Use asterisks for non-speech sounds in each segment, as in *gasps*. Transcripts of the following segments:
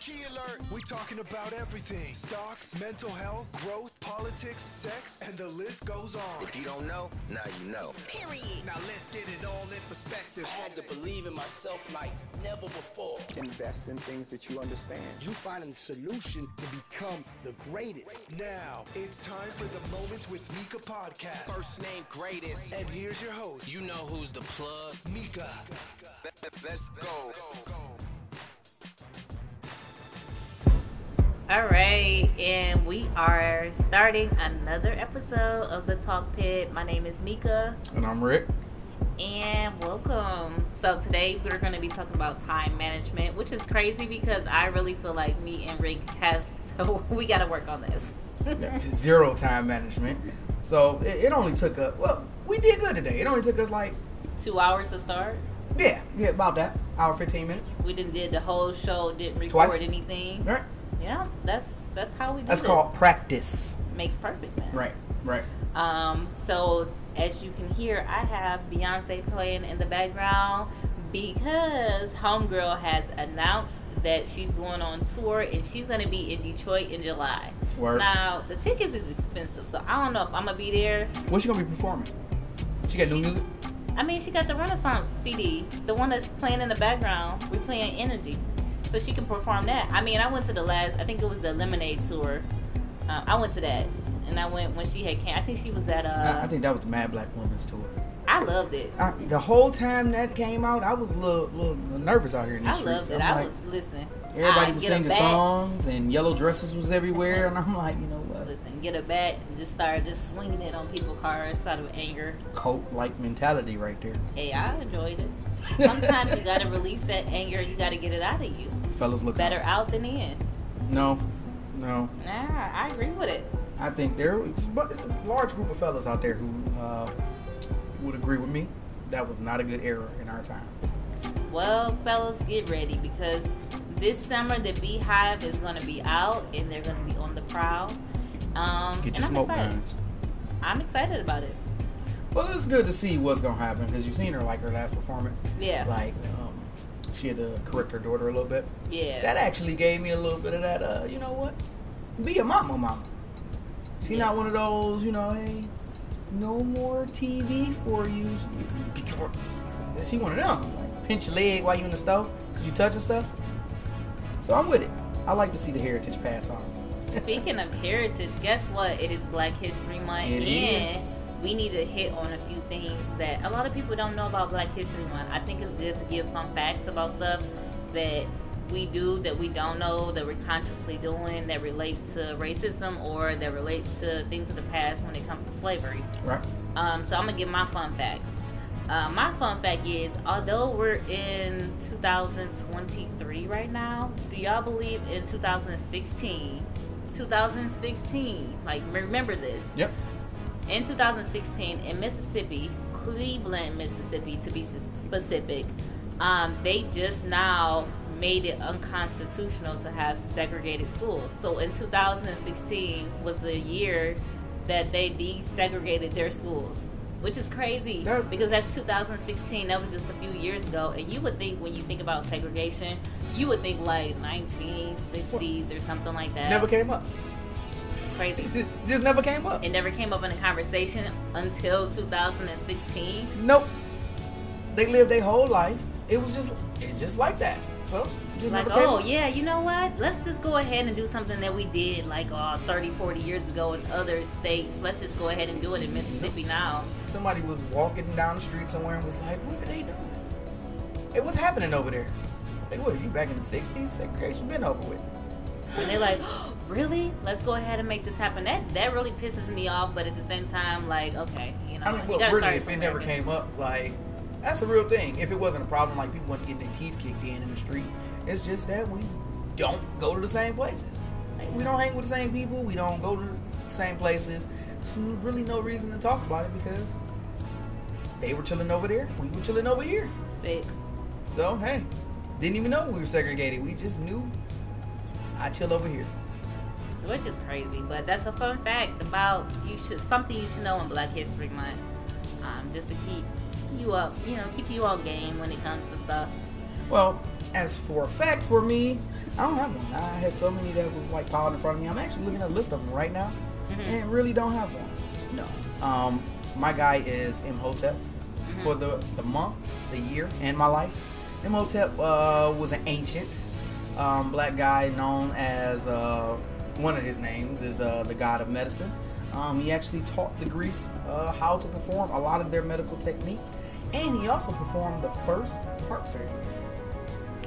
key alert. We talking about everything. Stocks, mental health, growth, politics, sex, and the list goes on. If you don't know, now you know. Period. Now let's get it all in perspective. I had to believe in myself like never before. Invest in things that you understand. You finding the solution to become the greatest. Now, it's time for the Moments with Mika podcast. First name greatest. And here's your host, You know who's the plug. Mika. Let's go. All right, and we are starting another episode of the Talk Pit. My name is Mika, And I'm Rick. and welcome. So today we're going to be talking about time management, which is crazy because I really feel like me and Rick has to. *laughs* We got to work on this. Zero time management. So it, it only took us, well, we did good today. It only took us like, Two hours to start. yeah, yeah, about that. Hour, 15 minutes. We didn't did the whole show. Didn't record Twice. anything. Right? Yeah, that's that's how we do it. That's this. called practice. makes perfect then. Right, right. Um, so as you can hear, I have Beyonce playing in the background because Homegirl has announced that she's going on tour and she's going to be in Detroit in July. Word. Now the tickets is expensive, so I don't know if I'm gonna be there. What's she going to be performing? She got new music? I mean, she got the Renaissance CD, the one that's playing in the background. We're playing Energy, so she can perform that. I mean, I went to the last, I think it was the Lemonade tour. Uh, I went to that, and I went when she had came. I think she was at uh. I, I think that was the Mad Black Women's Tour. I loved it. I, the whole time that came out, I was a little, little nervous out here in the I streets. loved it. I'm I like, was listen. Everybody I was singing songs, and yellow dresses was everywhere, and I'm like, you know what? Listen, get a bat and just start just swinging it on people's cars out of anger. Cult-like mentality right there. Hey, I enjoyed it. Sometimes you gotta release that anger. You gotta get it out of you. Fellas look Better out than in. No, no. Nah, I agree with it. I think there it's, but it's a large group of fellas out there who uh, would agree with me. That was not a good era in our time. Well, fellas, get ready because this summer the BeyHive is gonna be out and they're gonna be on the prowl. Um, Get your I'm smoke excited. guns. I'm excited about it. Well, it's good to see what's gonna happen because you've seen her like her last performance. Yeah. Like um, she had to correct her daughter a little bit. Yeah. That actually gave me a little bit of that. Uh, you know what? Be a mama, mama. She Yeah. not one of those. You know, hey, no more TV for you. She one of them. Like pinch your leg while you in the stove because you touching stuff. So I'm with it. I like to see the heritage pass on. Speaking of heritage, guess what? It is Black History Month, It and is. We need to hit on a few things that a lot of people don't know about Black History Month. I think it's good to give fun facts about stuff that we do that we don't know that we're consciously doing that relates to racism or that relates to things of the past when it comes to slavery. Right? Um, so I'm gonna give my fun fact. Uh, my fun fact is, although we're in 2023 right now, do y'all believe in 2016? 2016, like remember this. Yep. In 2016, in Mississippi, Cleveland, Mississippi, to be specific, um, they just now made it unconstitutional to have segregated schools. So in 2016 was the year that they desegregated their schools, which is crazy That's- because that's 2016. That was just a few years ago. And you would think when you think about segregation, you would think like 1960s or something like that. Never came up. Crazy. It *laughs* just never came up. It never came up in a conversation until 2016. Nope. They lived their whole life. It was just it just like that. So just Like, never came oh, up. yeah, you know what? Let's just go ahead and do something that we did like uh, 30, 40 years ago in other states. Let's just go ahead and do it in Mississippi now. Somebody was walking down the street somewhere and was like, "What are they doing? It was happening over there?" Like, what? You back in the '60s? Segregation been over with. And they're like, *gasps* *gasps* really? Let's go ahead and make this happen. That that really pisses me off, but at the same time, like, okay, you know, I mean, well, really, start if it never came up, like that's a real thing. If it wasn't a problem, like people weren't getting their teeth kicked in in the street, it's just that we don't go to the same places. We don't hang with the same people. We don't go to the same places. There's really no reason to talk about it because they were chilling over there. We were chilling over here. Sick. So hey, didn't even know we were segregated. We just knew I chill over here. Which is crazy. But that's a fun fact about you should something you should know in Black History Month, um, just to keep you up, you know, keep you on game when it comes to stuff. Well, as for a fact for me, I don't have one. I had so many that was like piled in front of me. I'm actually looking at a list of them right now, and really don't have one. No. Um, my guy is Imhotep for the the month, the year, and my life. Imhotep uh, was an ancient um, black guy known as uh, one of his names is uh, the god of medicine. Um, he actually taught the Greeks uh, how to perform a lot of their medical techniques, and he also performed the first heart surgery.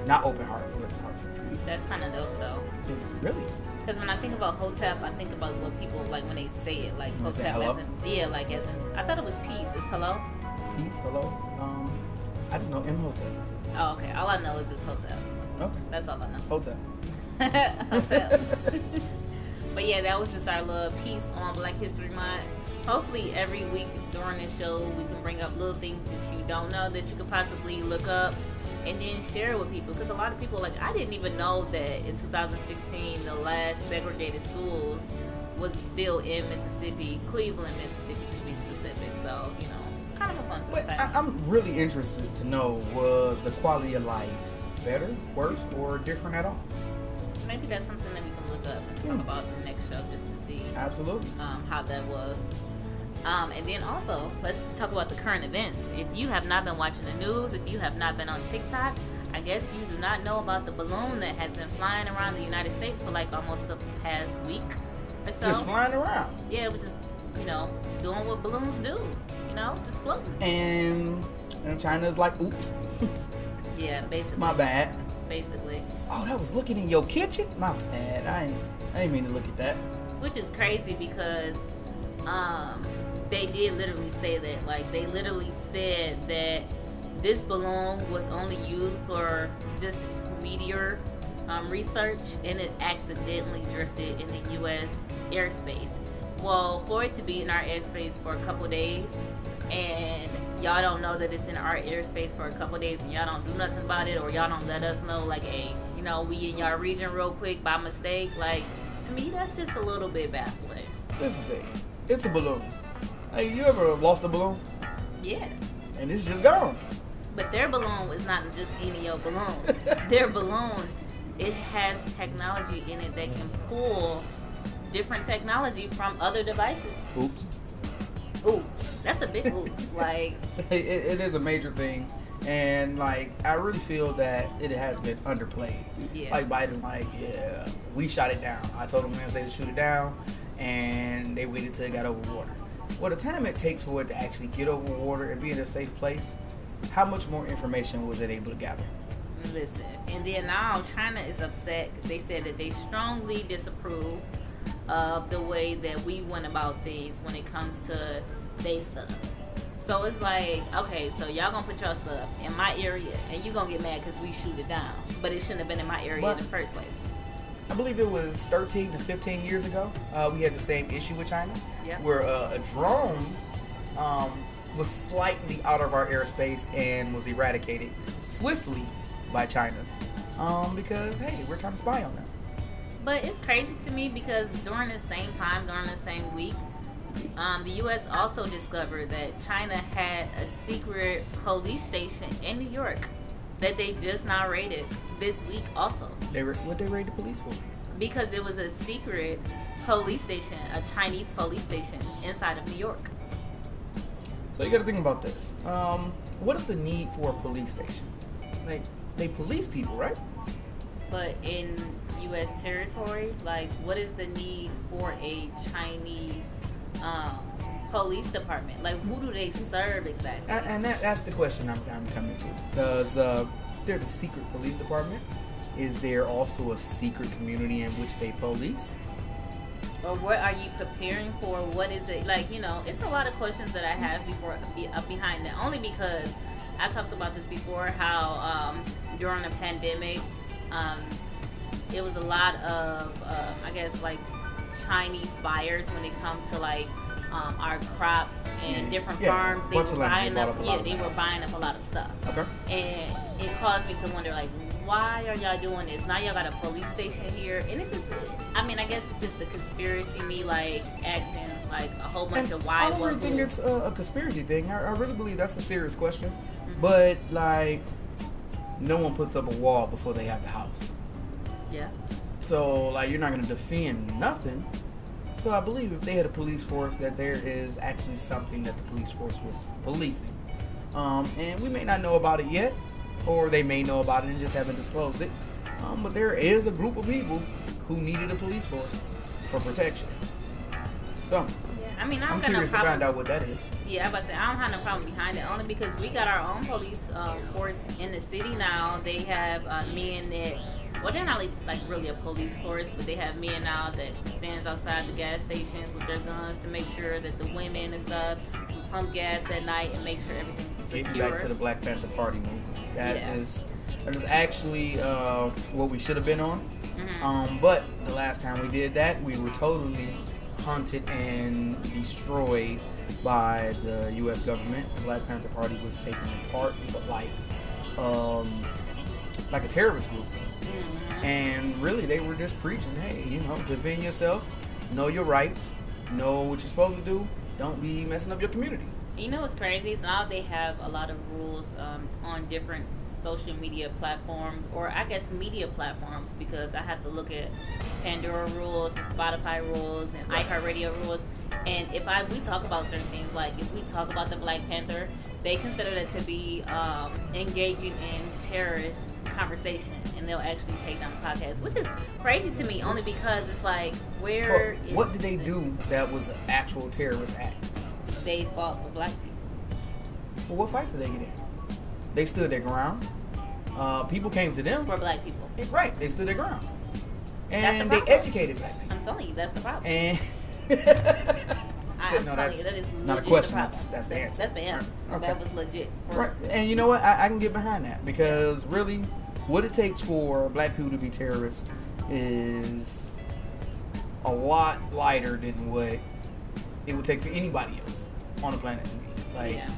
Not open heart, but heart surgery. That's kind of dope though. Really? Because when I think about Hotep, I think about what people like when they say it, like You say Hotep as in yeah, like as in. I thought it was peace. It's hello. Peace, hello. Um, I just know Imhotep. Oh, okay. All I know is it's Hotep. Okay. That's all I know. Hotep. *laughs* Hotep. *laughs* but yeah, that was just our little piece on Black History Month. Hopefully, every week during the show, we can bring up little things that you don't know that you could possibly look up and then share it with people. Because a lot of people, like, I didn't even know that in 2016, the last segregated schools was still in Mississippi, Cleveland, Mississippi, to be specific. So, you know, it's kind of a fun. I, I'm really interested to know was the quality of life better, worse, or different at all? Maybe that's something that we can look up and talk Hmm. about in the next show just to see Absolutely. um, how that was. Um, and then also, let's talk about the current events. If you have not been watching the news, if you have not been on TikTok, I guess you do not know about the balloon that has been flying around the United States for like almost the past week or so. Just flying around. Yeah, it was just, you know, doing what balloons do, you know, just floating. And, and China's like, oops, *laughs* Yeah, basically. my bad. Basically. Oh, that was looking in your kitchen? My bad. I ain't, I ain't mean to look at that. which is crazy because um they did literally say that like they literally said that this balloon was only used for just meteor um, research and it accidentally drifted in the U.S. airspace. Well, for it to be in our airspace for a couple days and y'all don't know that it's in our airspace for a couple days and y'all don't do nothing about it or y'all don't let us know like hey you know we in y'all region real quick by mistake like to me that's just a little bit baffling This thing. It's a balloon. Hey, you ever lost a balloon? yeah And it's just gone. but their balloon was not just any old balloon *laughs* their balloon it has technology in it that can pull different technology from other devices Oops. oops that's a big oops *laughs* like it, it is a major thing and like i really feel that it has been underplayed Yeah. like biden like yeah we shot it down i told them wednesday to shoot it down and they waited till it got over water well the time it takes for it to actually get over water and be in a safe place how much more information was it able to gather Listen, and then now China is upset. They said that they strongly disapprove of the way that we went about things when it comes to their stuff. So it's like, okay, so y'all gonna put your stuff in my area, and you gonna get mad because we shoot it down, but it shouldn't have been in my area But- in the first place. I believe it was 13 to 15 years ago. Uh, we had the same issue with China, Yeah. where uh, a drone um, was slightly out of our airspace and was eradicated swiftly by China, um, because hey, we're trying to spy on them. But it's crazy to me because during the same time, during the same week, um, the U.S. also discovered that China had a secret police station in New York that they just now raided this week also They were what they raid the police for? because it was a secret police station, a Chinese police station inside of New York. So you got to think about this. Um, what is the need for a police station? Like they police people, right? But in U.S. territory, like, what is the need for a Chinese um, police department? Like, who do they serve exactly? And, and that, that's the question I'm, I'm coming to. Because uh, there's a secret police department. Is there also a secret community in which they police? or what are you preparing for? What is it like? You know, it's a lot of questions that I have before be, uh, behind that. Only because I talked about this before. How um, during the pandemic, um, it was a lot of uh, I guess like Chinese buyers when it comes to like um, our crops and Yeah. different Yeah, farms. They bunch were buying up. up a lot Yeah, of they land. were buying up a lot of stuff Okay. and it caused me to wonder like why are y'all doing this now y'all got a police station here and it just i mean i guess it's just the conspiracy me like asking like a whole bunch And of why I don't really think who. it's a, a conspiracy thing. I, I really believe that's a serious question. Mm-hmm. But like, no one puts up a wall before they have the house. Yeah. So like you're not gonna defend nothing. So I believe if they had a police force, that there is actually something that the police force was policing, um, and we may not know about it yet, or they may know about it and just haven't disclosed it. Um, but there is a group of people who needed a police force for protection. So Yeah. I mean, I don't I'm got no curious to find out what that is. Yeah, I was about to say I don't have no problem behind it, only because we got our own police uh, force in the city now. They have uh, men that, well, they're not like, like really a police force, but they have men now that stands outside the gas stations with their guns to make sure that the women and stuff pump gas at night and make sure everything's Getting secure. back to the Black Panther Party movement. That is Yeah. that is actually uh, what we should have been on. Mm-hmm. Um, but the last time we did that, we were totally hunted and destroyed by the U.S. government. The Black Panther Party was taken apart, but like um, like a terrorist group. And really, they were just preaching, hey, you know, defend yourself, know your rights, know what you're supposed to do. Don't be messing up your community. You know what's crazy? Now they have a lot of rules um, on different social media platforms, or I guess media platforms, because I have to look at Pandora rules and Spotify rules and iHeartRadio rules. And if I we talk about certain things, like if we talk about the Black Panther, they consider it to be um, engaging in terrorist conversation, and they'll actually take down the podcast, which is crazy to me, only because it's like where Well, is what did they the- do that was an actual terrorist act? They fought for black people. Well, what fights did they get in? They stood their ground. Uh, people came to them. For black people. Right, they stood their ground. That's the And they educated black people. I'm telling you, that's the problem. And *laughs* I, I'm No, telling that's you, that is not a question, that's- that's the answer. That's the answer. Okay. That was legit. Right, and you know what? I, I can get behind that because really, what it takes for black people to be terrorists is a lot lighter than what it would take for anybody else on the planet to be. Like, Yeah.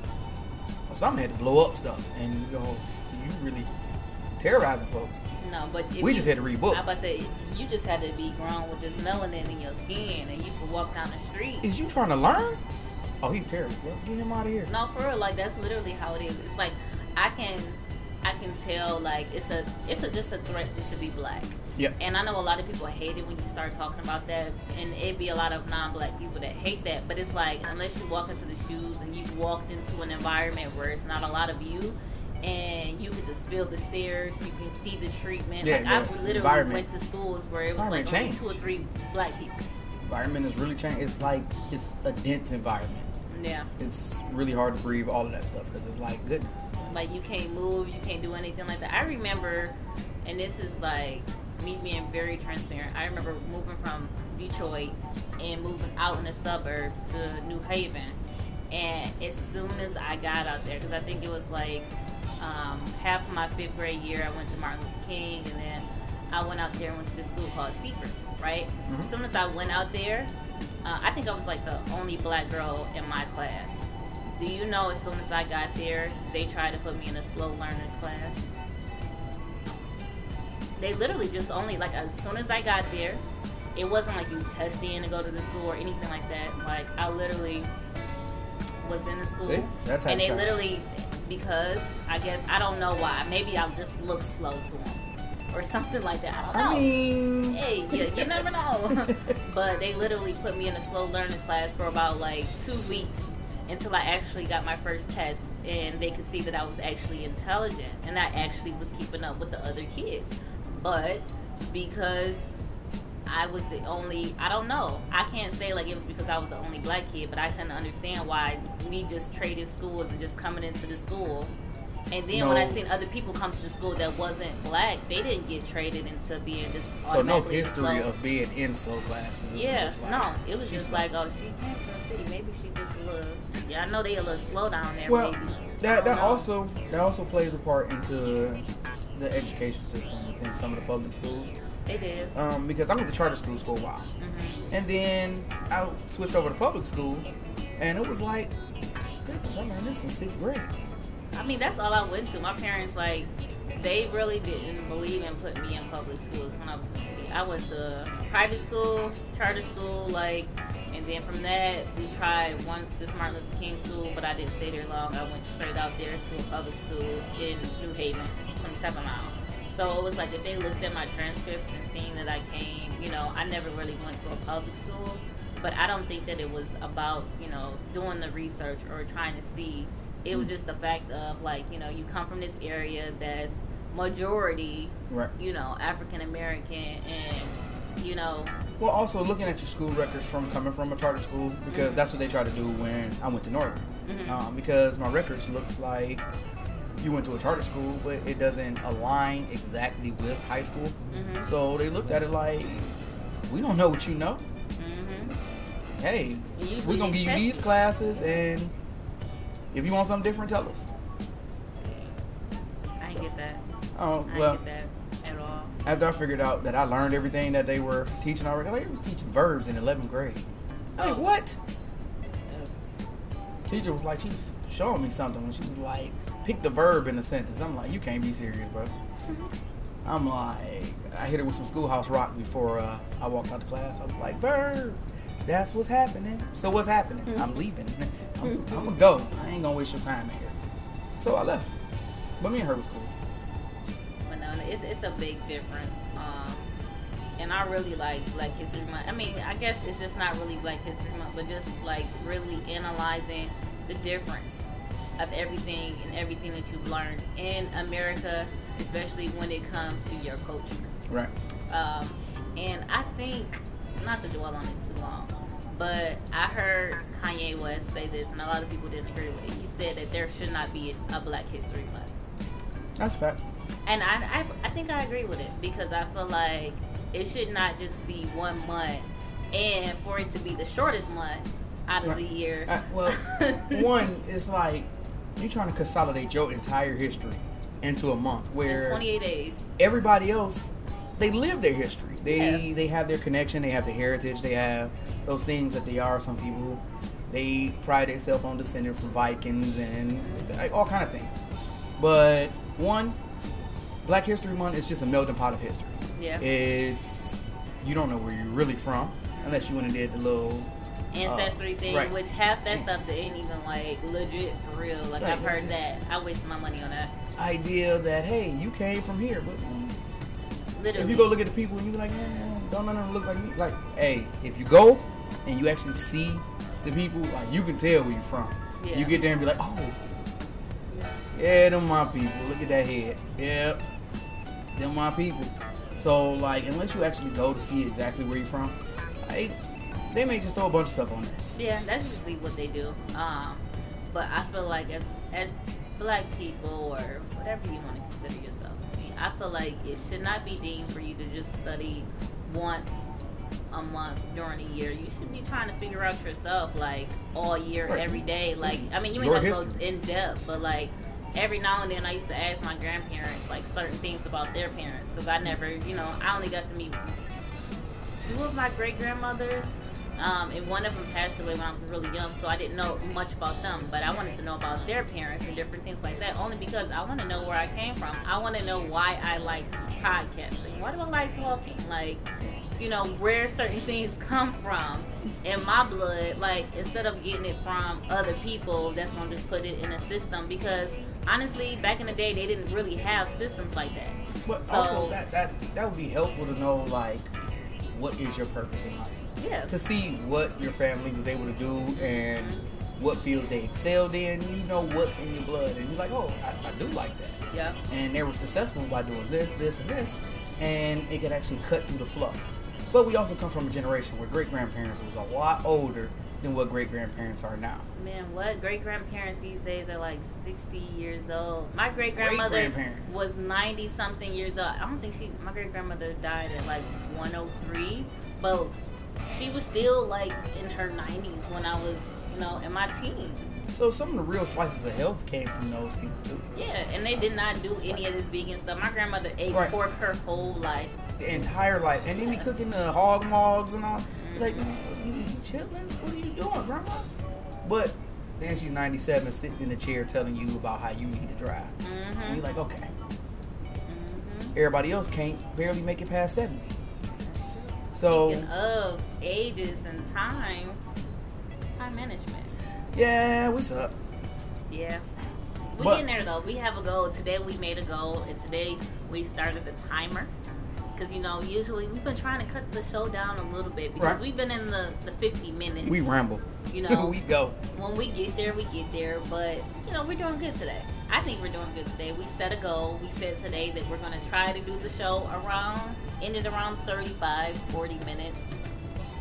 well, some had to blow up stuff, and you know, you really terrorizing folks. No, but if We you- just had to read books. I about to say you just had to be grown with this melanin in your skin, and you could walk down the street. Is you trying to learn? Oh, he a terrorist. Well, get him out of here. No, for real, like that's literally how it is. It's like I can, I can tell like it's a, it's a just a threat just to be black. Yep. And I know a lot of people hate it when you start talking about that, and it'd be a lot of non-black people that hate that. But it's like unless you walk into the shoes and you've walked into an environment where it's not a lot of you, and you can just feel the stairs. you can see the treatment. Yeah, like I literally went to schools where it was like only changed. two or three black people. Environment is really changing. It's like it's a dense environment. Yeah. It's really hard to breathe all of that stuff because it's like goodness. like you can't move, you can't do anything like that. I remember, and this is like me being very transparent. I remember moving from Detroit and moving out in the suburbs to New Haven, and as soon as I got out there, because I think it was like um, half of my fifth grade year, I went to Martin Luther King, and then I went out there and went to this school called Seaford, right? As soon as I went out there, uh, I think I was like the only black girl in my class. Do you know as soon as I got there, they tried to put me in a slow learners class? They literally just only, like, as soon as I got there, it wasn't like you test in to go to the school or anything like that. Like, I literally was in the school. See? And they literally, because I guess, I don't know why. Maybe I'll just look slow to them or something like that. I don't know I mean, hey, you, you never know. *laughs* but they literally put me in a slow learners class for about like two weeks until I actually got my first test and they could see that I was actually intelligent and I actually was keeping up with the other kids. But because I was the only, I don't know. I can't say like it was because I was the only black kid, but I couldn't understand why me just trading schools and just coming into the school. And then when I seen other people come to the school that wasn't black, they didn't get traded into being just so no history slow. of being in slow classes. It was Yeah, just like, no, it was just slow. like, oh, she came from the city. Maybe she just a little. Yeah, I know they a little slow down there. Well, maybe. That that know. also that also plays a part into the education system within some of the public schools. It is. Um, because I went to charter schools for a while, Mm-hmm. and then I switched over to public school, and it was like, goodness, I learned this in sixth grade. I mean, that's all I went to. My parents like they really didn't believe in putting me in public schools when I was in the city. I went to private school, charter school, like, and then from that we tried one this Martin Luther King school, but I didn't stay there long. I went straight out there to a public school in New Haven, 27 mile. So it was like if they looked at my transcripts and seeing that I came, you know, I never really went to a public school, but I don't think that it was about, you know, doing the research or trying to see. It was mm. just the fact of like, you know, you come from this area that's majority, Right. you know, African American and, you know, Well, also looking at your school records from coming from a charter school because mm-hmm. that's what they try to do when I went to Northern. Mm-hmm. Um, because my records looked like you went to a charter school, but it doesn't align exactly with high school. Mm-hmm. So they looked at it like, we don't know what you know. Mm-hmm. Hey, And usually we're gonna give you these classes, and if you want something different, tell us. I get that. Oh well. didn't get that after I figured out that I learned everything that they were teaching already, like, they was teaching verbs in 11th grade. Like, Oh. what? Teacher was like, she's showing me something. And she was like, pick the verb in the sentence. I'm like, you can't be serious, bro. I'm like, I hit her with some schoolhouse rock before uh, I walked out the class. I was like, verb. That's what's happening. So what's happening? I'm leaving. *laughs* I'm, I'm gonna go. I ain't gonna waste your time in here. So I left. But me and her was cool. But no, it's, it's a big difference. Um, and I really like Black History Month. I mean, I guess it's just not really Black History Month, but just like really analyzing the difference of everything and everything that you've learned in America, especially when it comes to your culture. Right. Um, and I think, not to dwell on it too long, but I heard Kanye West say this, and a lot of people didn't agree with it. He said that there should not be a Black History Month. That's fact. And I, I, I think I agree with it because I feel like it should not just be one month, and for it to be the shortest month out of the year. Uh, well, *laughs* one is like you're trying to consolidate your entire history into a month in where 28 days. everybody else they live their history. They Yeah. they have their connection. They have their heritage. They have those things that they are. Some people they pride themselves on descending from Vikings and like, all kind of things. But one, Black History Month is just a melting pot of history. Yeah. It's you don't know where you're really from unless you went and did the little uh, Ancestry thing, right. which half that stuff that ain't even like legit for real. Like Right, I've heard that. I wasted my money on that. idea that hey, you came from here, but Literally. if you go look at the people and you be like, man, don't none of them look like me. Like, hey, if you go and you actually see the people, like you can tell where you're from. Yeah. You get there and be like, oh, yeah, them my people. Look at that head. Yep, them my people. So like, unless you actually go to see exactly where you're from, like, they may just throw a bunch of stuff on there. Yeah, that's usually what they do. Um, but I feel like as as black people or whatever you want to consider yourself to be, I feel like it should not be deemed for you to just study once a month during a year. You should be trying to figure out yourself like all year, Right. every day. Like I mean, you your gonna go in depth, but like every now and then I used to ask my grandparents like certain things about their parents because I never, you know, I only got to meet two of my great grandmothers, um, and one of them passed away when I was really young, so I didn't know much about them. But I wanted to know about their parents and different things like that, only because I want to know where I came from. I want to know why I like podcasting. Why do I like talking? Like, you know, where certain things come from in my blood. Like, instead of getting it from other people, that's gonna just put it in a system. Because honestly, back in the day, they didn't really have systems like that. But So- also that that that would be helpful to know like what is your purpose in life. Yeah. To see what your family was able to do and what fields they excelled in, you know what's in your blood, and you're like, oh, I, I do like that. Yeah. And they were successful by doing this, this, and this, and it could actually cut through the fluff. But we also come from a generation where great grandparents was a lot older than what great grandparents are now. Man, what great grandparents these days are like sixty years old. My great grandmother was ninety something years old. I don't think she. My great grandmother died at like one oh three, but she was still like in her nineties when I was, you know, in my teens. So some of the real slices of health came from those people too. Yeah, and they did not do any of this vegan stuff. My grandmother ate Right. pork her whole life. The entire life, and then be cooking the hog mogs and all. Like, you eating chitlins? What are you doing, grandma? But then she's 97, sitting in the chair telling you about how you need to drive. And you're like, okay. Mm-hmm. Everybody else can't barely make it past 70. So, Speaking of ages and times, time management. yeah, what's up? Yeah. We But- in there though. We have a goal. Today we made a goal, and today we started the timer. Because you know, usually we've been trying to cut the show down a little bit because Right. we've been in the the 50 minutes. We ramble. You *laughs* know. we go. when we get there, we get there. But you know, we're doing good today. I think we're doing good today. We set a goal. We said today that we're gonna try to do the show around, ended around 35, 40 minutes.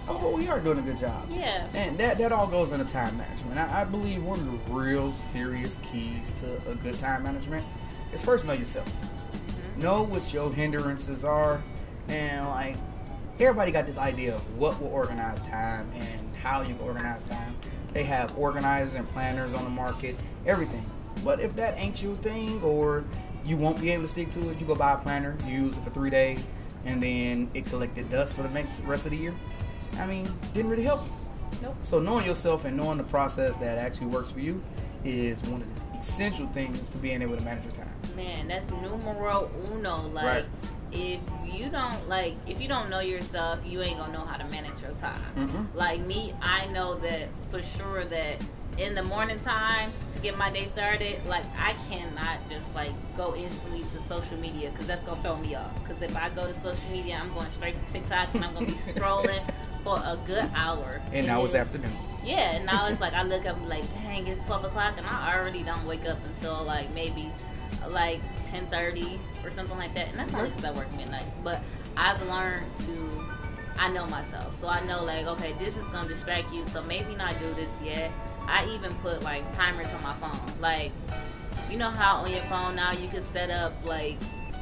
Oh, we are doing a good job. Yeah. And that, that all goes into time management. I, I believe one of the real serious keys to a good time management is first know yourself. Know what your hindrances are, and like everybody got this idea of what will organize time and how you can organize time. They have organizers and planners on the market, everything. But if that ain't your thing, or you won't be able to stick to it, you go buy a planner, you use it for three days, and then it collected dust for the next rest of the year. I mean, didn't really help you. Nope. So knowing yourself and knowing the process that actually works for you is one of the essential things to being able to manage your time. Man, that's numero uno. Like, Right. if you don't like, if you don't know yourself, you ain't gonna know how to manage your time. Mhm. Like me, I know that for sure that in the morning time to get my day started, like I cannot just like go instantly to social media because that's gonna throw me off. Because if I go to social media, I'm going straight to TikTok and I'm gonna be *laughs* scrolling for a good hour. And now it's afternoon. yeah, and now it's *laughs* like I look up and like, dang, it's twelve o'clock, and I already don't wake up until like maybe like ten thirty or something like that. And that's not because I work midnights, but I've learned to. I know myself, so I know like, okay, this is gonna distract you, so maybe not do this yet. I even put like timers on my phone, like you know how on your phone now you can set up like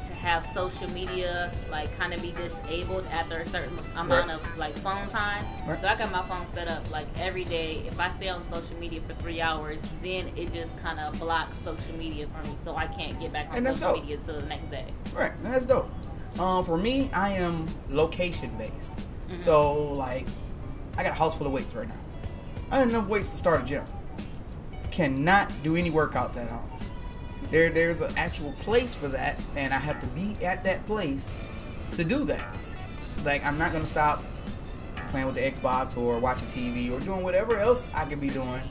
to have social media like kind of be disabled after a certain amount Right. of like phone time. Right. So I got my phone set up like every day. If I stay on social media for three hours, then it just kind of blocks social media for me, so I can't get back on And that's social dope. media until the next day. Right, and that's dope. Um, for me, I am location based. So like, I got a house full of weights right now. I have enough weights to start a gym. Cannot do any workouts at home. There, there's an actual place for that, and I have to be at that place to do that. Like, I'm not gonna stop playing with the Xbox or watching TV or doing whatever else I could be doing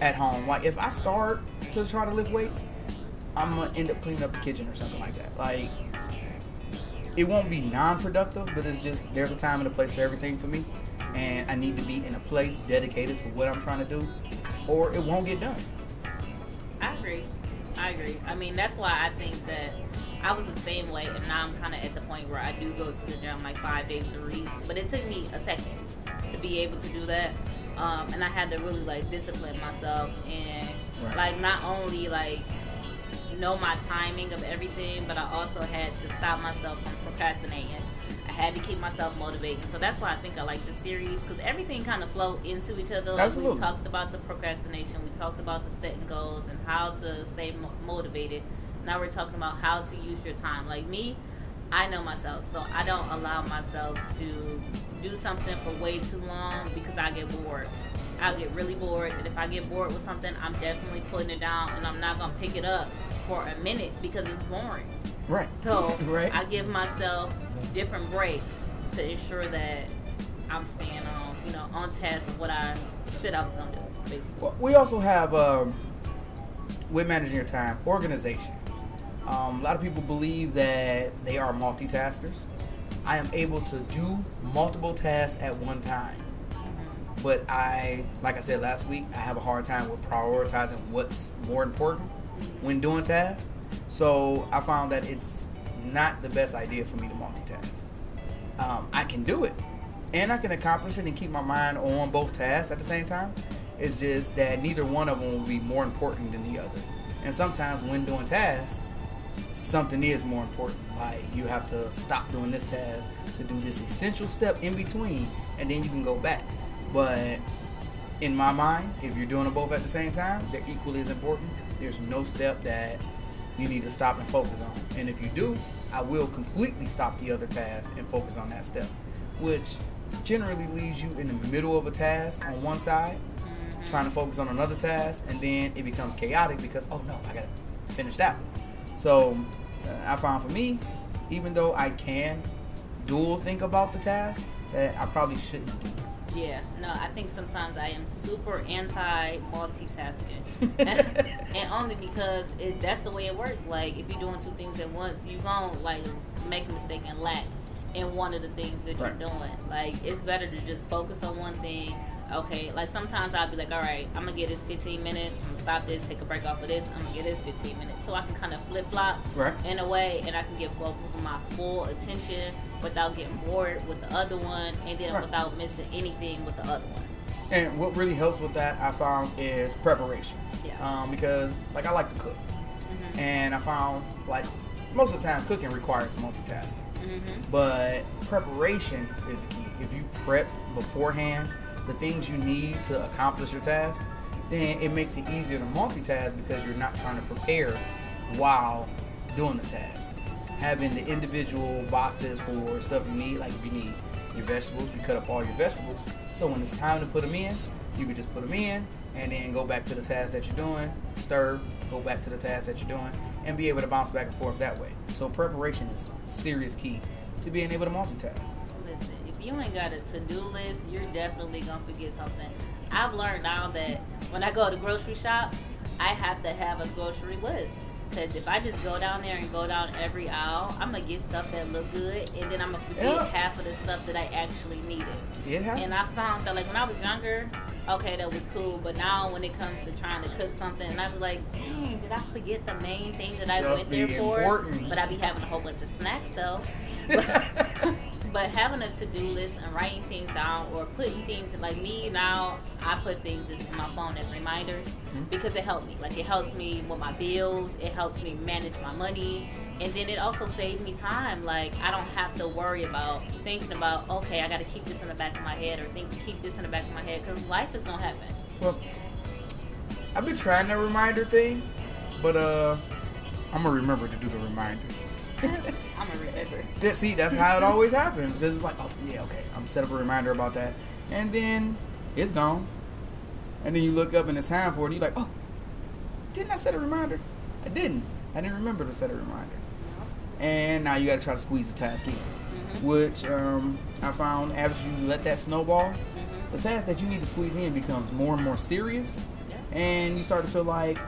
at home. Like, if I start to try to lift weights, I'm gonna end up cleaning up the kitchen or something like that. Like, it won't be non-productive, but it's just there's a time and a place for everything for me, and I need to be in a place dedicated to what I'm trying to do, or it won't get done. I agree. I agree. I mean, that's why I think that I was the same way, and now I'm kind of at the point where I do go to the gym like five days a week. But it took me a second to be able to do that, um, and I had to really like discipline myself and Right. like not only like know my timing of everything, but I also had to stop myself from procrastinating. Had to keep myself motivated. So that's why I think I like this series because everything kind of flow into each other. Like we talked about the procrastination, we talked about the setting goals and how to stay mo- motivated. Now we're talking about how to use your time. Like me, I know myself, so I don't allow myself to do something for way too long because I get bored. I'll get really bored, and if I get bored with something, I'm definitely putting it down, and I'm not gonna pick it up for a minute because it's boring. Right. So *laughs* right. I give myself different breaks to ensure that I'm staying on, you know, on task of what I said I was gonna do, basically. Well, we also have um, with managing your time organization. Um, a lot of people believe that they are multitaskers. I am able to do multiple tasks at one time, but I, like I said last week, I have a hard time with prioritizing what's more important when doing tasks. So I found that it's not the best idea for me to multitask. Um, I can do it, and I can accomplish it and keep my mind on both tasks at the same time. It's just that neither one of them will be more important than the other. And sometimes when doing tasks, something is more important. Like you have to stop doing this task to do this essential step in between, and then you can go back. But in my mind, if you're doing them both at the same time, they're equally as important. There's no step that you need to stop and focus on. And if you do, I will completely stop the other task and focus on that step, which generally leaves you in the middle of a task on one side, trying to focus on another task, and then it becomes chaotic because, oh no, I gotta finish that one. So uh, I found for me, even though I can dual think about the task, that I probably shouldn't do. Yeah, no, I think sometimes I am super anti multitasking, *laughs* and only because it, that's the way it works. Like if you're doing two things at once, you gonna like make a mistake and lack in one of the things that Right. you're doing. Like it's better to just focus on one thing. Okay, like sometimes I'll be like, all right, I'm gonna get this 15 minutes, I'm gonna stop this, take a break off of this, I'm gonna get this 15 minutes, so I can kind of flip flop Right. in a way, and I can get both of my full attention without getting bored with the other one, and then Right. without missing anything with the other one. And what really helps with that, I found, is preparation. Yeah. Um, because like I like to cook, Mm-hmm. and I found like most of the time cooking requires multitasking. Mm-hmm. But preparation is the key. If you prep beforehand the things you need to accomplish your task, then it makes it easier to multitask because you're not trying to prepare while doing the task. Having the individual boxes for stuff you need, like if you need your vegetables, you cut up all your vegetables. So when it's time to put them in, you can just put them in and then go back to the task that you're doing, stir, go back to the task that you're doing, and be able to bounce back and forth that way. So preparation is serious key to being able to multitask. You ain't got a to-do list, you're definitely gonna forget something. I've learned now that when I go to grocery shop, I have to have a grocery list. Cause if I just go down there and go down every aisle, I'm gonna get stuff that look good, and then I'm gonna forget Yeah. half of the stuff that I actually needed. It. And I found that like when I was younger, okay, that was cool. But now when it comes to trying to cook something, and I be like, dang, did I forget the main thing that I went there for? important. But I'd be having a whole bunch of snacks though. *laughs* *laughs* But, having a to-do list and writing things down or putting things in like me now, I put things just in my phone as reminders Mm-hmm. because it helped me. Like it helps me with my bills. It helps me manage my money. And then it also saves me time. Like I don't have to worry about thinking about okay, I got to keep this in the back of my head or think keep this in the back of my head because life is gonna happen. Well, I've been trying the reminder thing, but uh, I'm gonna remember to do the reminders. *laughs* I'm gonna remember. That, see, that's how it always happens. Because it's like, oh yeah, okay, I'm set up a reminder about that, and then it's gone, and then you look up and it's time for it. and You're like, oh, didn't I set a reminder? I didn't. I didn't remember to set a reminder. And now you got to try to squeeze the task in, which um, I found after you let that snowball, the task that you need to squeeze in becomes more and more serious, Yeah. and you start to feel like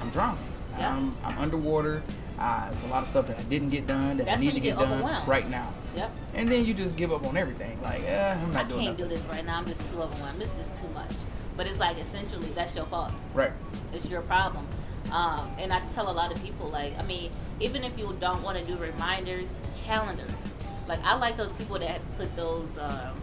I'm drowning. Yeah. I'm, I'm underwater. Uh, there's a lot of stuff that I didn't get done that That's I need to get, get done right now. Yep. And then you just give up on everything. Like, eh, I'm I not doing can't do this right now. I'm just too overwhelmed. This is too much. But it's like essentially that's your fault. Right. It's your problem. Um, and I tell a lot of people, like, I mean, even if you don't want to do reminders, calendars. Like, I like those people that put those um,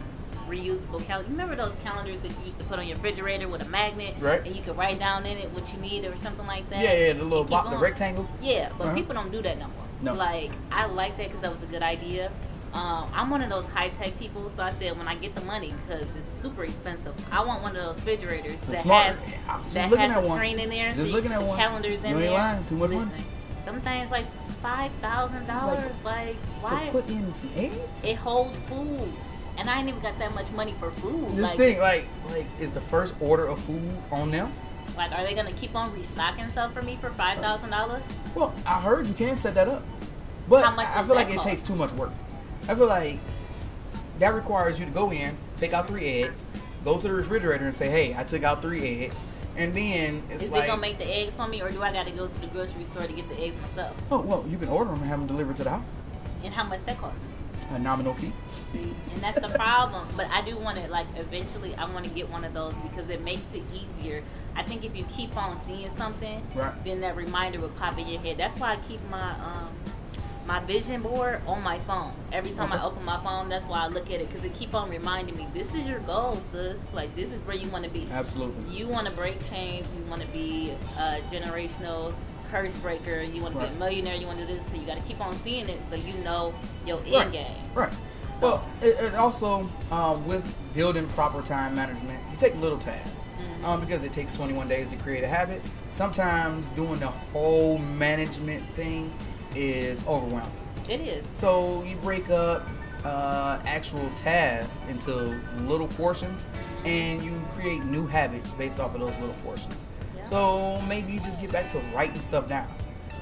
reusable calendar. You remember those calendars that you used to put on your refrigerator with a magnet? Right. And you could write down in it what you need or something like that? Yeah, yeah, the little box, the rectangle. Yeah, but Uh-huh. people don't do that no more. No. Like I like that because that was a good idea. Um, I'm one of those high tech people, so I said when I get the money because it's super expensive, I want one of those refrigerators that smart- has I was just that has a one. screen in there. Just so you- looking at the one. calendars in You there. lying. Too much money. Them things like five thousand dollars. Like why? To put in some eggs. it holds food, and I ain't even got that much money for food. This like, thing, like, like, is the first order of food on them? like, are they gonna keep on restocking stuff for me for five thousand dollars? Well, I heard you can set that up, but I feel like it takes too much work. I feel like that requires you to go in, take out three eggs, go to the refrigerator and say, "Hey, I took out three eggs," and then it's Is like, they gonna make the eggs for me, or do I got to go to the grocery store to get the eggs myself? "Oh, well, you can order them and have them delivered to the house, And how much that costs? A nominal fee." See, and that's the problem. But I do want to like eventually. I want to get one of those because it makes it easier. I think if you keep on seeing something, Right. then that reminder will pop in your head. That's why I keep my um my vision board on my phone. Every time I open my phone, that's why I look at it because it keep on reminding me. This is your goal, sis. Like this is where you want to be. Absolutely. You want to break chains. You want to be a generational curse breaker. You want to Right. be a millionaire. You want to do this. So you got to keep on seeing it so you know your end game. Right. Well, it, it also um, with building proper time management, you take little tasks um, because it takes 21 days to create a habit. Sometimes doing the whole management thing is overwhelming. It is. So you break up uh, actual tasks into little portions, and you create new habits based off of those little portions. So maybe you just get back to writing stuff down.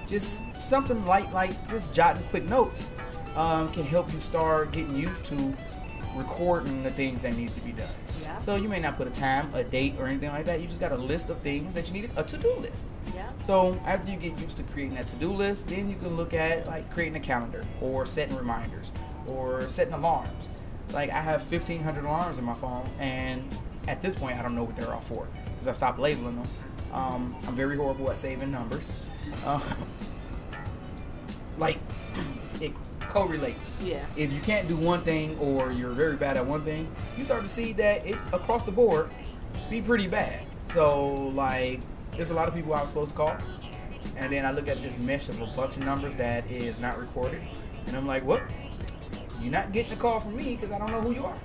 Just something light, like just jotting quick notes, um, can help you start getting used to recording the things that needs to be done. Yeah. So you may not put a time, a date, or anything like that. You just got a list of things that you need, a to-do list. Yeah. So after you get used to creating that to-do list, then you can look at like creating a calendar or setting reminders or setting alarms. Like I have 1,500 alarms in my phone, and at this point, I don't know what they're all for because I stopped labeling them. Um, I'm very horrible at saving numbers. Uh, like *clears throat* it correlates. Yeah. If you can't do one thing or you're very bad at one thing, you start to see that it across the board be pretty bad. So like there's a lot of people I was supposed to call. And then I look at this mesh of a bunch of numbers that is not recorded. And I'm like, what? You're not getting a call from me because I don't know who you are.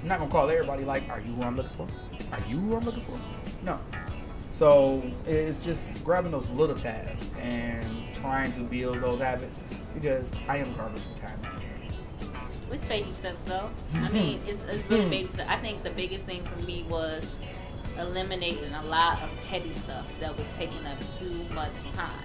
I'm not gonna call everybody like, are you who I'm looking for? Are you who I'm looking for? No. So it's just grabbing those little tasks and trying to build those habits because I am garbage with time management. It's baby steps though. I *laughs* mean, it's, it's really baby steps. I think the biggest thing for me was eliminating a lot of petty stuff that was taking up too much time.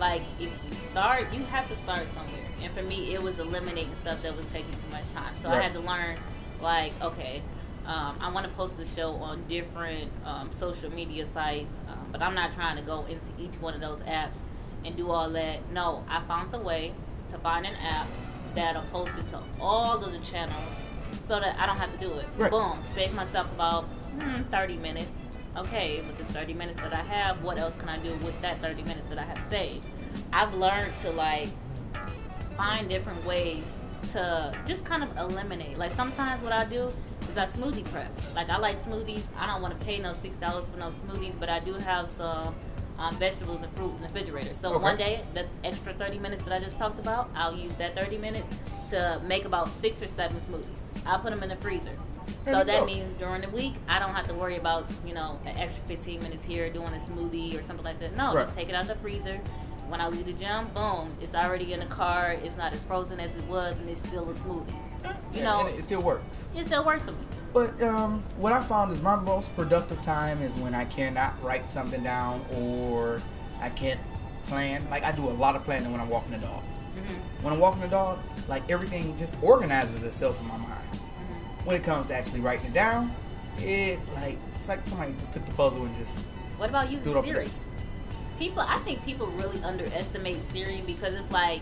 Like if you start, you have to start somewhere. And for me, it was eliminating stuff that was taking too much time. So I had to learn, like, okay, um, I want to post the show on different um, social media sites, um, but I'm not trying to go into each one of those apps and do all that. No, I found the way to find an app that'll post it to all of the channels so that I don't have to do it. Right. Boom, save myself about hmm, 30 minutes. Okay, with the 30 minutes that I have, what else can I do with that 30 minutes that I have saved? I've learned to like find different ways to just kind of eliminate. Like sometimes what I do I smoothie prep. Like I like smoothies. I don't want to pay no six dollars for no smoothies, but I do have some um, vegetables and fruit in the refrigerator. So Okay. one day, the extra thirty minutes that I just talked about, I'll use that thirty minutes to make about six or seven smoothies. I'll put them in the freezer. So that dope. means during the week, I don't have to worry about you know an extra fifteen minutes here doing a smoothie or something like that. No, Right. just take it out the freezer. When I leave the gym, boom, it's already in the car. It's not as frozen as it was, and it's still a smoothie. You know, and it still works. it still works for me. But um, what I found is my most productive time is when I cannot write something down or I can't plan. Like I do a lot of planning when I'm walking the dog. When I'm walking the dog, like everything just organizes itself in my mind. When it comes to actually writing it down, it like it's like somebody just took the puzzle and just What about using Siri? People, I think people really underestimate Siri because it's like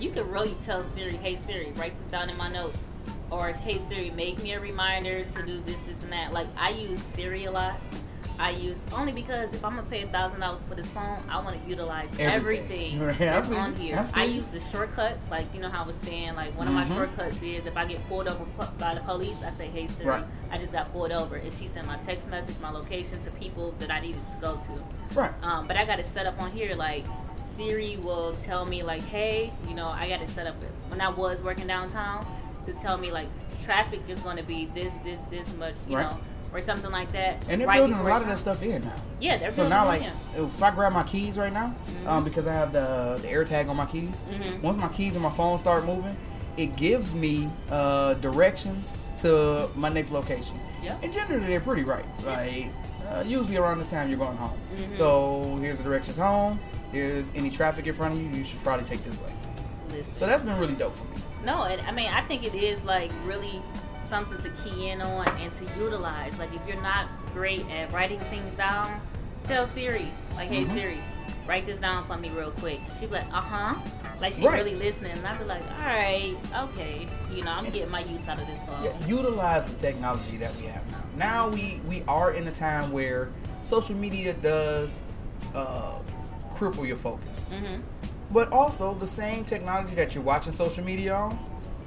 you can really tell Siri, "Hey Siri, write this down in my notes," or "Hey Siri, make me a reminder to do this, this, and that." Like I use Siri a lot. I use only because if I'm gonna pay a thousand dollars for this phone, I want to utilize Everything. everything, Right, that's feel you. on here. feel I use the shortcuts, like you know how I was saying, like one of my Mhm. shortcuts is if I get pulled over by the police, I say, "Hey Siri, Right. I just got pulled over," and she sent my text message, my location to people that I needed to go to. Right. Um, but I got it set up on here. Like Siri will tell me like, hey, you know, I got it set up when I was working downtown to tell me like traffic is going to be this, this, this much, you Right. know, or something like that. And they're right building a lot of that stuff in now. Yeah, they're building it. So now, like, in. if I grab my keys right now, Mm-hmm. um, because I have the the air tag on my keys, Mhm. once my keys and my phone start moving, it gives me uh, directions to my next location. Yeah. And generally, they're pretty right. Like, uh, usually around this time, you're going home. Mm-hmm. So here's the directions home. There's any traffic in front of you. You should probably take this way. Listen. So that's been really dope for me. No, and I mean, I think it is like really something to key in on and to utilize. Like, if you're not great at writing things down, tell Siri, like, hey Mhm. Siri, write this down for me real quick. She'd be like, uh huh. Like, she Right. really listening. And I'd be like, all right, okay. You know, I'm getting my use out of this phone. Yeah, utilize the technology that we have now. Now we we are in a time where social media does uh, cripple your focus, Mm-hmm. but also the same technology that you're watching social media on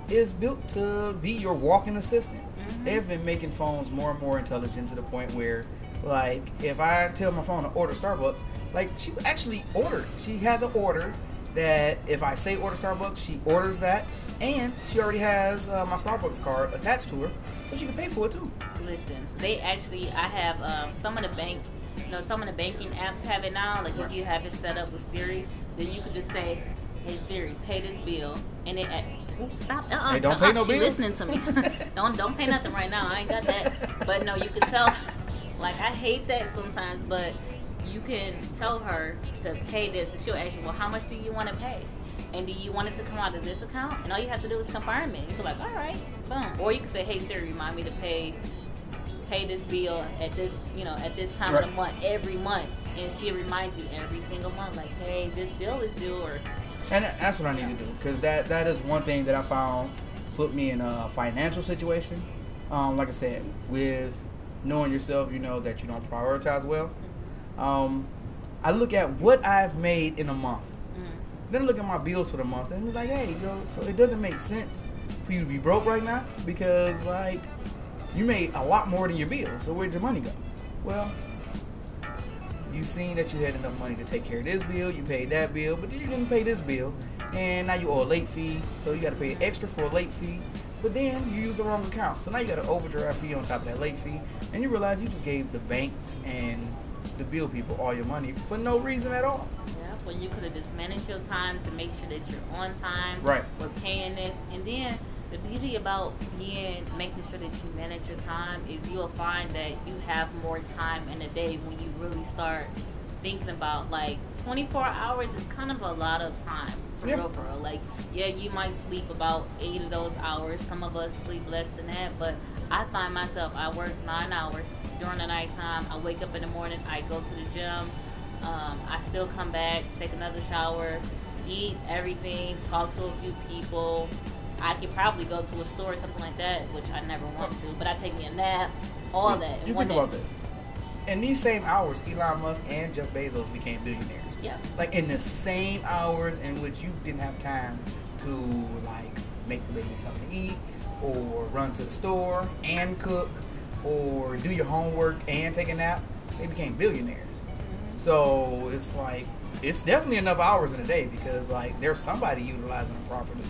is built to be your walking assistant. They have been making phones more and more intelligent to the point where. Like if I tell my phone to order Starbucks, like she actually ordered. She has an order that if I say order Starbucks, she orders that, and she already has uh, my Starbucks card attached to her, so she can pay for it too. Listen, they actually, I have um, some of the bank, you know, some of the banking apps have it now. Like if you have it set up with Siri, then you could just say, "Hey Siri, pay this bill," and it. Stop! Uh-uh, Hey, don't uh-uh, pay no she bills. listening to me. *laughs* don't don't pay nothing right now. I ain't got that. But no, you can tell. Like I hate that sometimes, but you can tell her to pay this, and she'll ask you, "Well, how much do you want to pay?" And do you want it to come out of this account? And all you have to do is confirm it. You be like, all right, boom. Or you can say, hey Siri, remind me to pay pay this bill at this you know at this time of the month every month, and she reminds remind you every single month like, hey, this bill is due or And that's what I need to do because that that is one thing that I found put me in a financial situation. Um, like I said, with knowing yourself, you know that you don't prioritize well. Um, I look at what I've made in a month. Then I look at my bills for the month and be like, hey, yo, so it doesn't make sense for you to be broke right now because like you made a lot more than your bills. So where'd your money go? Well, you seen that you had enough money to take care of this bill, you paid that bill, but then you didn't pay this bill, and now you owe a late fee, so you got to pay extra for a late fee. But then you used the wrong account, so now you got an overdraft fee on top of that late fee, and you realize you just gave the banks and the bill people all your money for no reason at all. Yeah, well, you could have just managed your time to make sure that you're on time. Right. For paying this, and then the beauty about being making sure that you manage your time is you'll find that you have more time in a day when you really start thinking about like 24 hours is kind of a lot of time for Yeah. real for real like yeah you might sleep about eight of those hours some of us sleep less than that but i find myself i work nine hours during the nighttime i wake up in the morning i go to the gym um, I still come back, take another shower, eat everything, talk to a few people. I could probably go to a store or something like that, which I never want to, but I take me a nap, all that. in You think about this. In these same hours, Elon Musk and Jeff Bezos became billionaires. Yeah. Like in the same hours in which you didn't have time to like make the baby something to eat, or run to the store and cook, or do your homework and take a nap, they became billionaires. Mm-hmm. So it's like it's definitely enough hours in a day because like there's somebody utilizing them properly.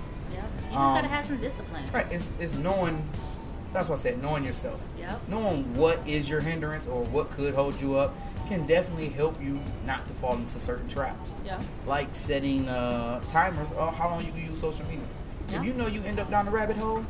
You just Um, gotta have some discipline. Right. It's, it's knowing. That's what I said. Knowing yourself. Yep. Knowing what is your hindrance or what could hold you up can definitely help you not to fall into certain traps. Yeah. Like setting uh, timers of how long you can use social media. Yeah. If you know you end up down the rabbit hole,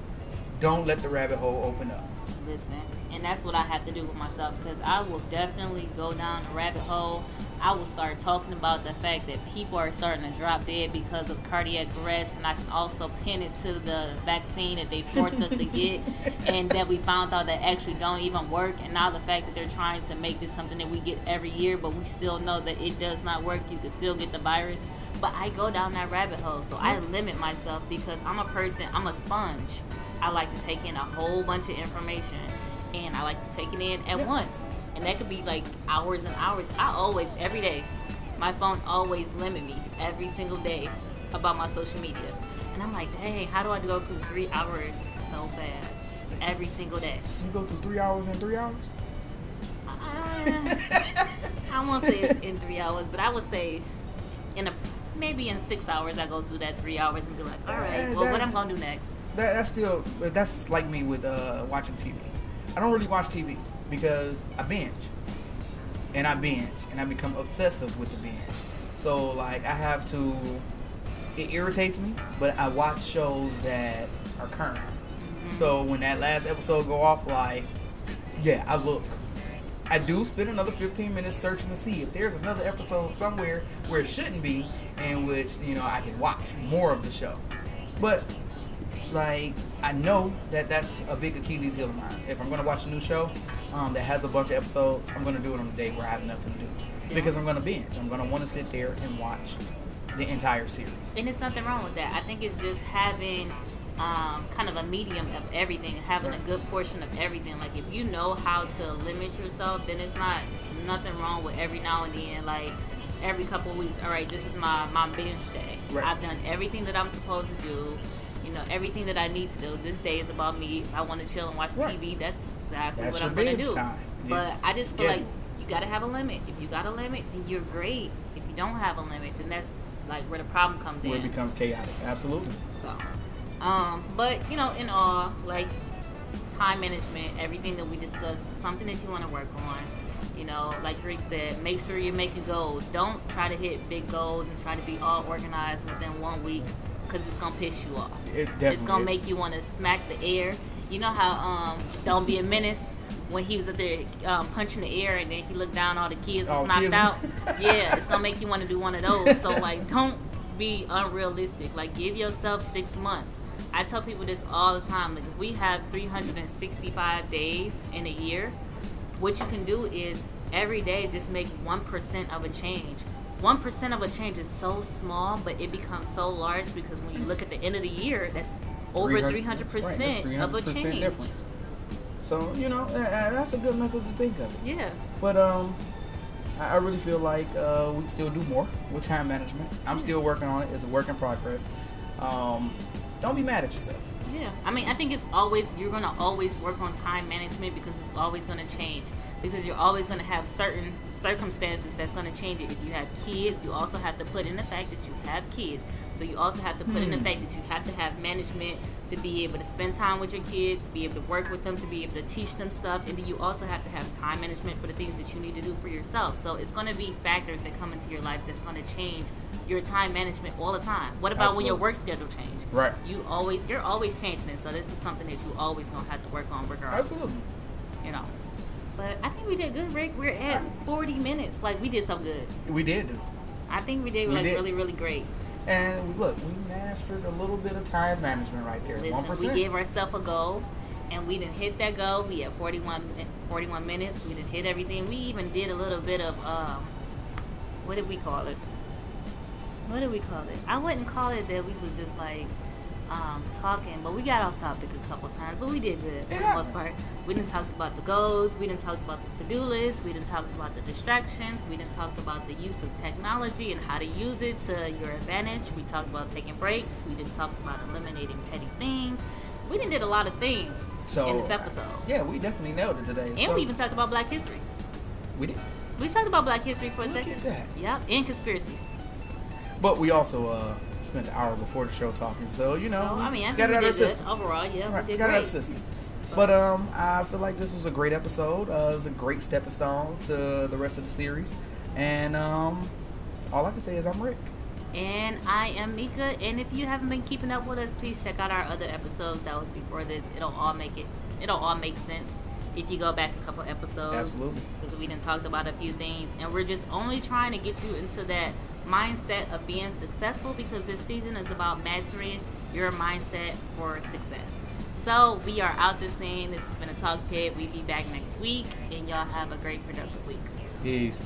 don't let the rabbit hole open up. Listen, that's what I have to do with myself because I will definitely go down a rabbit hole. I will start talking about the fact that people are starting to drop dead because of cardiac arrest, and I can also pin it to the vaccine that they forced us to *laughs* get, and that we found out that actually don't even work. And now the fact that they're trying to make this something that we get every year, but we still know that it does not work. You can still get the virus. But I go down that rabbit hole, so I mm-hmm. limit myself because I'm a person, I'm a sponge. I like to take in a whole bunch of information and I like to take it in at Yeah. once. And that could be like hours and hours. I always, every day, my phone always limit me every single day about my social media. And I'm like, dang, how do I go through three hours so fast every single day? You go through three hours in three hours. Uh, I won't say it's in three hours, but I would say in a maybe in six hours I go through that three hours and be like, all right, well, what I'm gonna do next? That, that's still that's like me with uh, watching TV. I don't really watch TV because I binge, and I binge, and I become obsessive with the binge. So like I have to. It irritates me, but I watch shows that are current. Mm-hmm. So when that last episode go off, like, yeah, I look. I do spend another 15 minutes searching to see if there's another episode somewhere where it shouldn't be, in which you know I can watch more of the show. But like I know that that's a big Achilles heel of mine. If I'm gonna watch a new show um, that has a bunch of episodes, I'm gonna do it on a day where I have nothing to do because I'm gonna binge. I'm gonna want to sit there and watch the entire series. And there's nothing wrong with that. I think it's just having um, kind of a medium of everything, having a good portion of everything. Like if you know how to limit yourself, then it's not nothing wrong with every now and then. Like every couple of weeks, all right, this is my my binge day. Right. I've done everything that I'm supposed to do. Know, everything that I need to do. This day is about me. If I want to chill and watch Right. TV, that's exactly That's what I'm gonna do. time. But Just I just feel like you gotta have a limit. If you got a limit, then you're great. If you don't have a limit, then that's like where the problem comes Where in. it becomes chaotic. Absolutely. So, um, but you know, in all, like time management, everything that we discussed, something that you want to work on. You know, like Rick said, make sure you're making goals. Don't try to hit big goals and try to be all organized within one week because it's gonna piss you off. It definitely It's gonna is. make you want to smack the air. You know how um, Don't Be a Menace when he was up there um, punching the air and then he looked down, all the kids was All knocked kids- out. *laughs* yeah, it's gonna make you want to do one of those. So like, don't be unrealistic. Like give yourself six months. I tell people this all the time. Like if we have 365 days in a year, what you can do is every day just make one percent of a change. One percent of a change is so small, but it becomes so large because when you look at the end of the year, that's over three hundred percent of a change. difference. So you know that's a good method to think of it. Yeah. But um, I I really feel like uh, we still do more with time management. I'm still working on it. It's a work in progress. Um, don't be mad at yourself. Yeah, I mean, I think it's always you're gonna always work on time management because it's always gonna change. Because you're always gonna have certain circumstances that's gonna change it. If you have kids, you also have to put in the fact that you have kids. So you also have to put in the hmm. fact that you have to have management to be able to spend time with your kids, to be able to work with them, to be able to teach them stuff, and then you also have to have time management for the things that you need to do for yourself. So it's gonna be factors that come into your life that's gonna change your time management all the time. What about when your work schedule change? Right. you always you're always changing it so this is something that you always gonna have to work on regardless Absolutely. you know but i think we did good rick. We're at 40 minutes. Like we did so good. We did do. i think we did We like did. really really great. And look, we mastered a little bit of time management right there. Listen we gave ourselves a goal and we didn't hit that goal. We had 41 41 minutes. We didn't hit everything. We even did a little bit of um what did we call it? What did we call it? I wouldn't call it that we was just like um, talking, but we got off topic a couple times, but we did good for the most part. We didn't talk about the goals, we didn't talk about the to-do list, we didn't talk about the distractions, we didn't talk about the use of technology and how to use it to your advantage. We talked about taking breaks, we didn't talk about eliminating petty things. We didn't did a lot of things So in this episode. Yeah, we definitely nailed it today. And so, we even talked about Black History. we did. We talked about Black History for a Look second. at that. Yep, and conspiracies. But we also uh, spent an hour before the show talking, so you know, I mean, I got think it out did of the good system. overall. Yeah, Right, got it out of the system. But um, I feel like this was a great episode. Uh, was a great stepping stone to the rest of the series, and um, all I can say is I'm Rick. And I am Mika. And if you haven't been keeping up with us, please check out our other episodes that was before this. It'll all make it. It'll all make sense if you go back a couple episodes. Absolutely. Because we done talked about a few things, and we're just only trying to get you into that mindset of being successful because this season is about mastering your mindset for success. So we are out this thing. This has been a talk pit. We be back next week, and y'all have a great productive week. Peace.